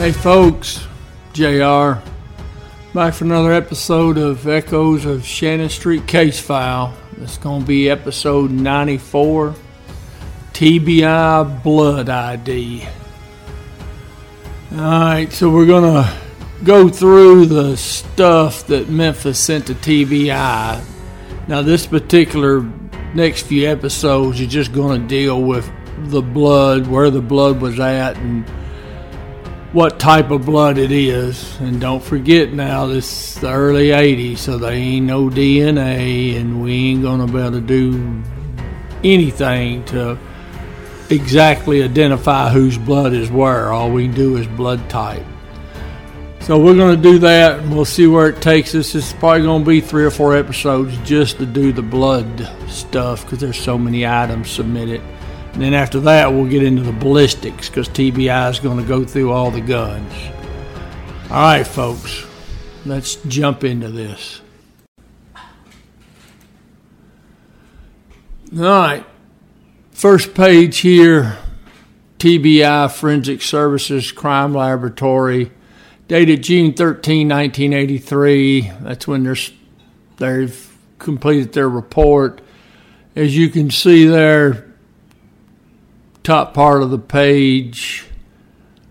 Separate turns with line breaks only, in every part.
Hey folks, JR. Back for another episode of Echoes of Shannon Street Case File. It's going to be episode 94 TBI Blood ID. Alright, so we're going to go through the stuff that Memphis sent to TBI. Now, this particular next few episodes you're just going to deal with the blood, where the blood was at, and what type of blood it is. And don't forget now, this is the early 80s, so there ain't no DNA, and we ain't to be able to do anything to exactly identify whose blood is where. All we can do is blood type. So we're going to do that, and we'll see where it takes us. It's probably going to be three or four episodes just to do the blood stuff because there's so many items submitted. And then after that, we'll get into the ballistics because TBI is going to go through all the guns. All right, folks, let's jump into this. All right, first page here TBI Forensic Services Crime Laboratory, dated June 13, 1983. That's when they're, they've completed their report. As you can see there, top part of the page,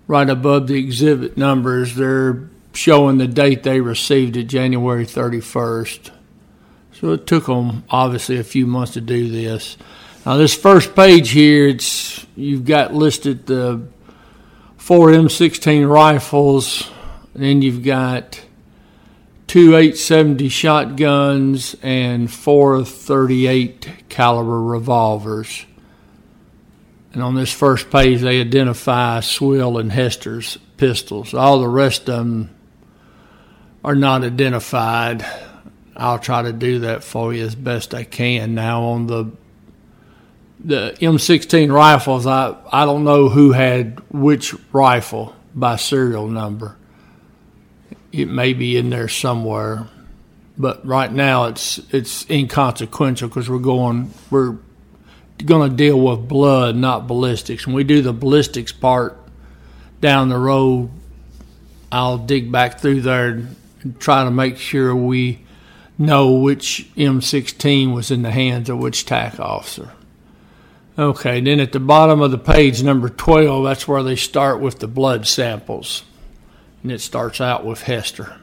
right above the exhibit numbers, they're showing the date they received it, January 31st. So it took them obviously a few months to do this. Now this first page here, it's you've got listed the four M16 rifles, and then you've got two 870 shotguns and four 38 caliber revolvers. And on this first page, they identify Schwill and Hester's pistols. All the rest of them are not identified. I'll try to do that for you as best I can. Now on the the M16 rifles, I I don't know who had which rifle by serial number. It may be in there somewhere, but right now it's it's inconsequential because we're going we're going to deal with blood, not ballistics. When we do the ballistics part down the road, I'll dig back through there and try to make sure we know which M16 was in the hands of which TAC officer. Okay, then at the bottom of the page, number 12, that's where they start with the blood samples. And it starts out with Hester.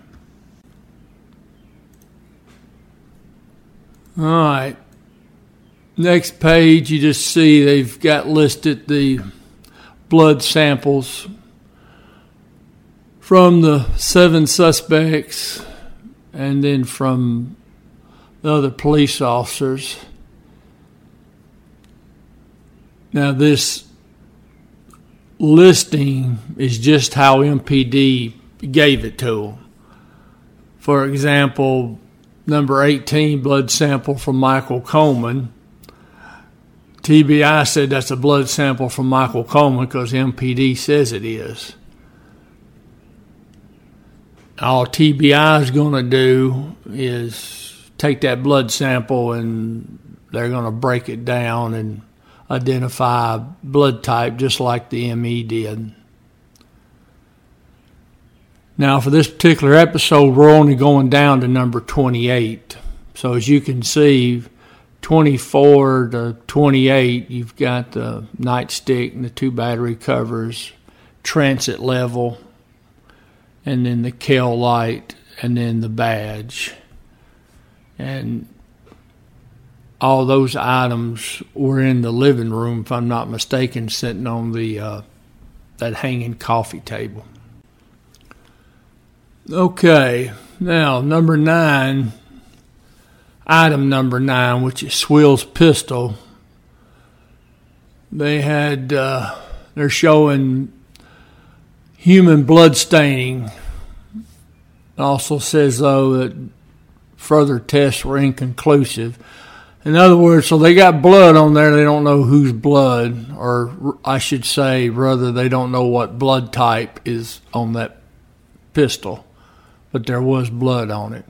All right. Next page, you just see they've got listed the blood samples from the seven suspects and then from the other police officers. Now, this listing is just how MPD gave it to them. For example, number 18 blood sample from Michael Coleman TBI said that's a blood sample from Michael Coleman because MPD says it is. All TBI is going to do is take that blood sample and they're going to break it down and identify blood type just like the ME did. Now, for this particular episode, we're only going down to number 28. So, as you can see, 24 to 28, you've got the nightstick and the two battery covers, transit level, and then the Kel-Lite, and then the badge. And all those items were in the living room, if I'm not mistaken, sitting on the uh, that hanging coffee table. Okay, now number nine item number nine, which is Schwill's pistol. They had, uh, they're showing human blood staining. It also says, though, that further tests were inconclusive. In other words, so they got blood on there, they don't know whose blood, or I should say, rather, they don't know what blood type is on that pistol, but there was blood on it.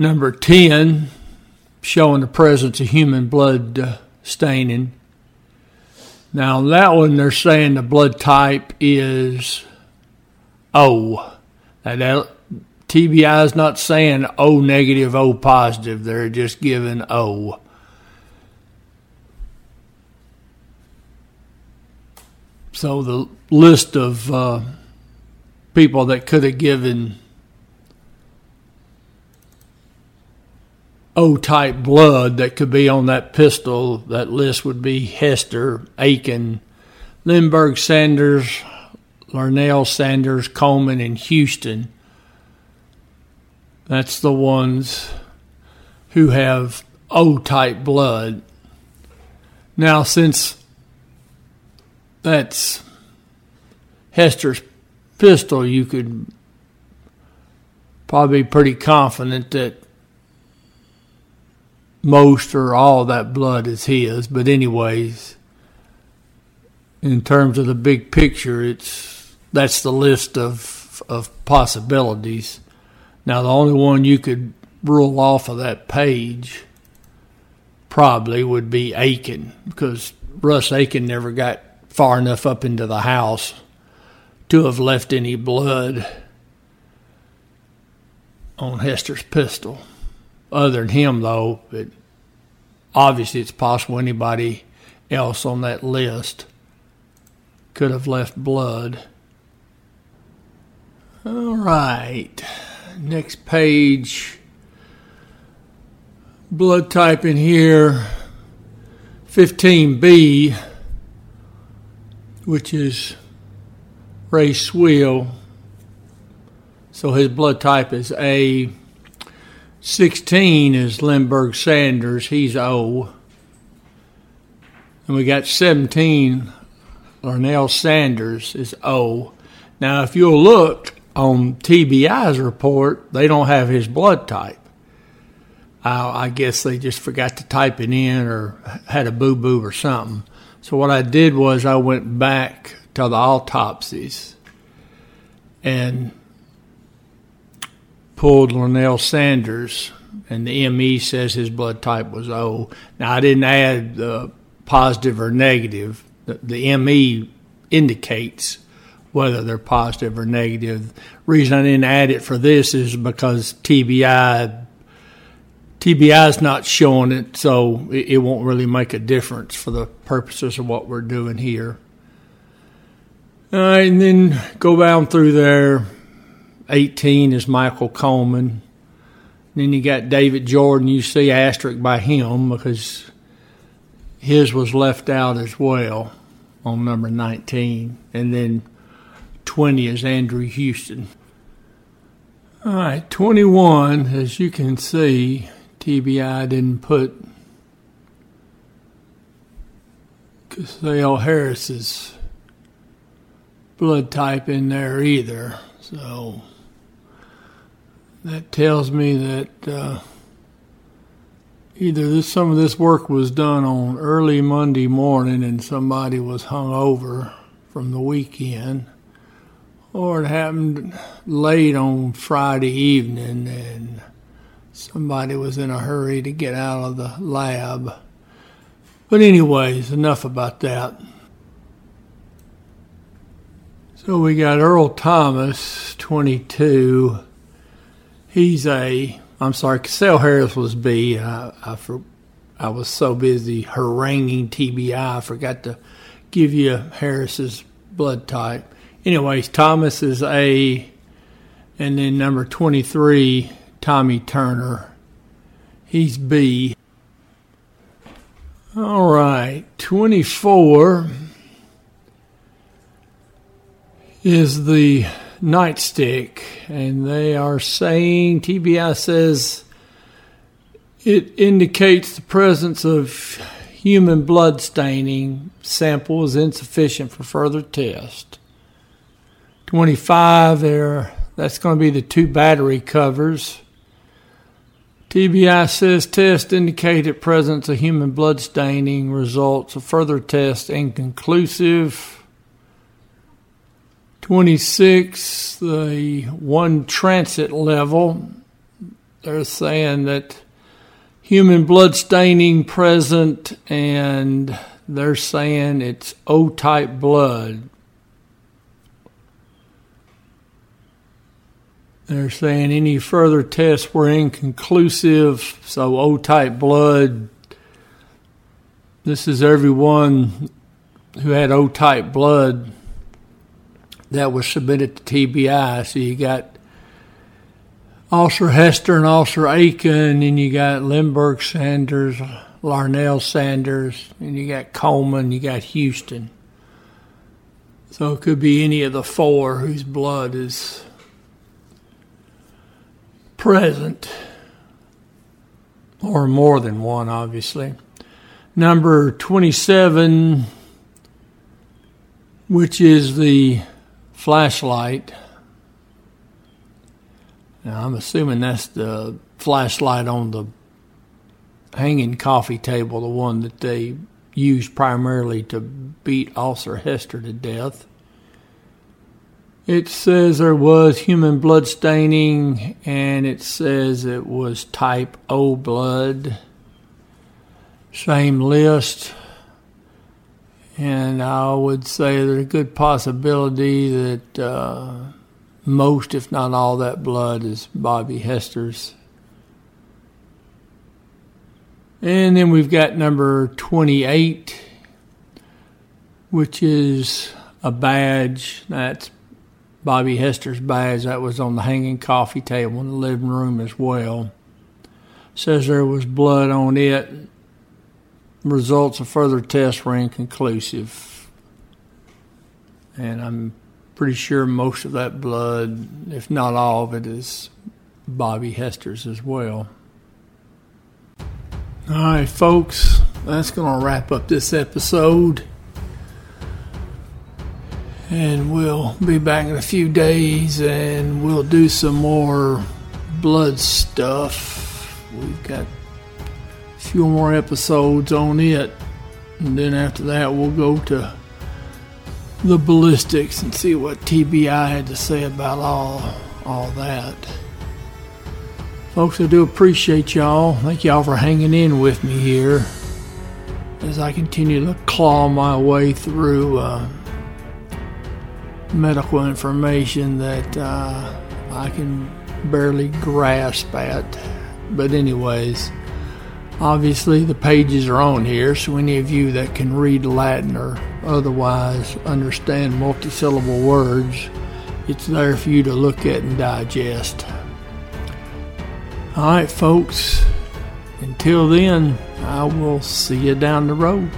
Number 10, showing the presence of human blood uh, staining. Now, that one, they're saying the blood type is O. That TBI is not saying O negative, O positive. They're just giving O. So the list of uh, people that could have given O type blood that could be on that pistol, that list would be Hester, Aiken, Lindberg, Sanders, Larnell, Sanders, Coleman, and Houston. That's the ones who have O type blood. Now, since that's Hester's pistol, you could probably be pretty confident that most or all that blood is his. But anyways, in terms of the big picture, it's that's the list of of possibilities. Now the only one you could rule off of that page probably would be Aiken because Russ Aiken never got far enough up into the house to have left any blood on Hester's pistol. Other than him, though, it, obviously it's possible anybody else on that list could have left blood. All right, next page. Blood type in here 15B, which is Ray Schwill. So his blood type is A. 16 is Lindberg Sanders. He's O. And we got 17, Larnell Sanders is O. Now, if you'll look on TBI's report, they don't have his blood type. I, I guess they just forgot to type it in or had a boo boo or something. So, what I did was I went back to the autopsies and pulled Larnell Sanders, and the ME says his blood type was O. Now, I didn't add the positive or negative. The, the ME indicates whether they're positive or negative. Reason I didn't add it for this is because TBI TBI is not showing it, so it, it won't really make a difference for the purposes of what we're doing here. All right, and then go down through there. 18 is Michael Coleman. Then you got David Jordan. You see asterisk by him because his was left out as well on number 19. And then 20 is Andrew Houston. All right, 21, as you can see, TBI didn't put Cassell Harris's blood type in there either. So that tells me that uh, either this some of this work was done on early Monday morning and somebody was hung over from the weekend, or it happened late on Friday evening and somebody was in a hurry to get out of the lab. But anyways, enough about that. So we got Earl Thomas, 22. He's a, I'm sorry, Cassell Harris was B. I, I, for, I was so busy haranguing TBI, I forgot to give you Harris's blood type. Anyways, Thomas is A. And then number 23, Tommy Turner. He's B. All right, 24 is the nightstick, and they are saying TBI says it indicates the presence of human blood staining. Sample is insufficient for further test. 25 there. That's going to be the two battery covers. TBI says test indicated presence of human blood staining. Results of further test inconclusive. 26, the one transit level, they're saying that human blood staining present, and they're saying it's O type blood. They're saying any further tests were inconclusive, so O type blood. This is everyone who had O type blood that was submitted to TBI. So you got Officer Hester and Officer Aiken, and you got Lindberg Sanders, Larnell Sanders, and you got Coleman, you got Houston. So it could be any of the four whose blood is present, or more than one, obviously. Number 27, which is the flashlight. Now, I'm assuming that's the flashlight on the hanging coffee table, the one that they used primarily to beat Officer Hester to death. It says there was human blood staining, and it says it was type O blood. Same list. And I would say there's a good possibility that uh, most, if not all, that blood is Bobby Hester's. And then we've got number 28, which is a badge. That's Bobby Hester's badge that was on the hanging coffee table in the living room as well. Says there was blood on it. Results of further tests were inconclusive. And I'm pretty sure most of that blood, if not all of it, is Bobby Hester's as well. All right, folks, that's going to wrap up this episode and we'll be back in a few days and we'll do some more blood stuff. We've got few more episodes on it, and then after that, we'll go to the ballistics and see what TBI had to say about all all that. Folks, I do appreciate y'all. Thank y'all for hanging in with me here as I continue to claw my way through. Uh, medical information that uh, I can barely grasp at. But, anyways, obviously the pages are on here, so any of you that can read Latin or otherwise understand multisyllable words, it's there for you to look at and digest. All right, folks, until then, I will see you down the road.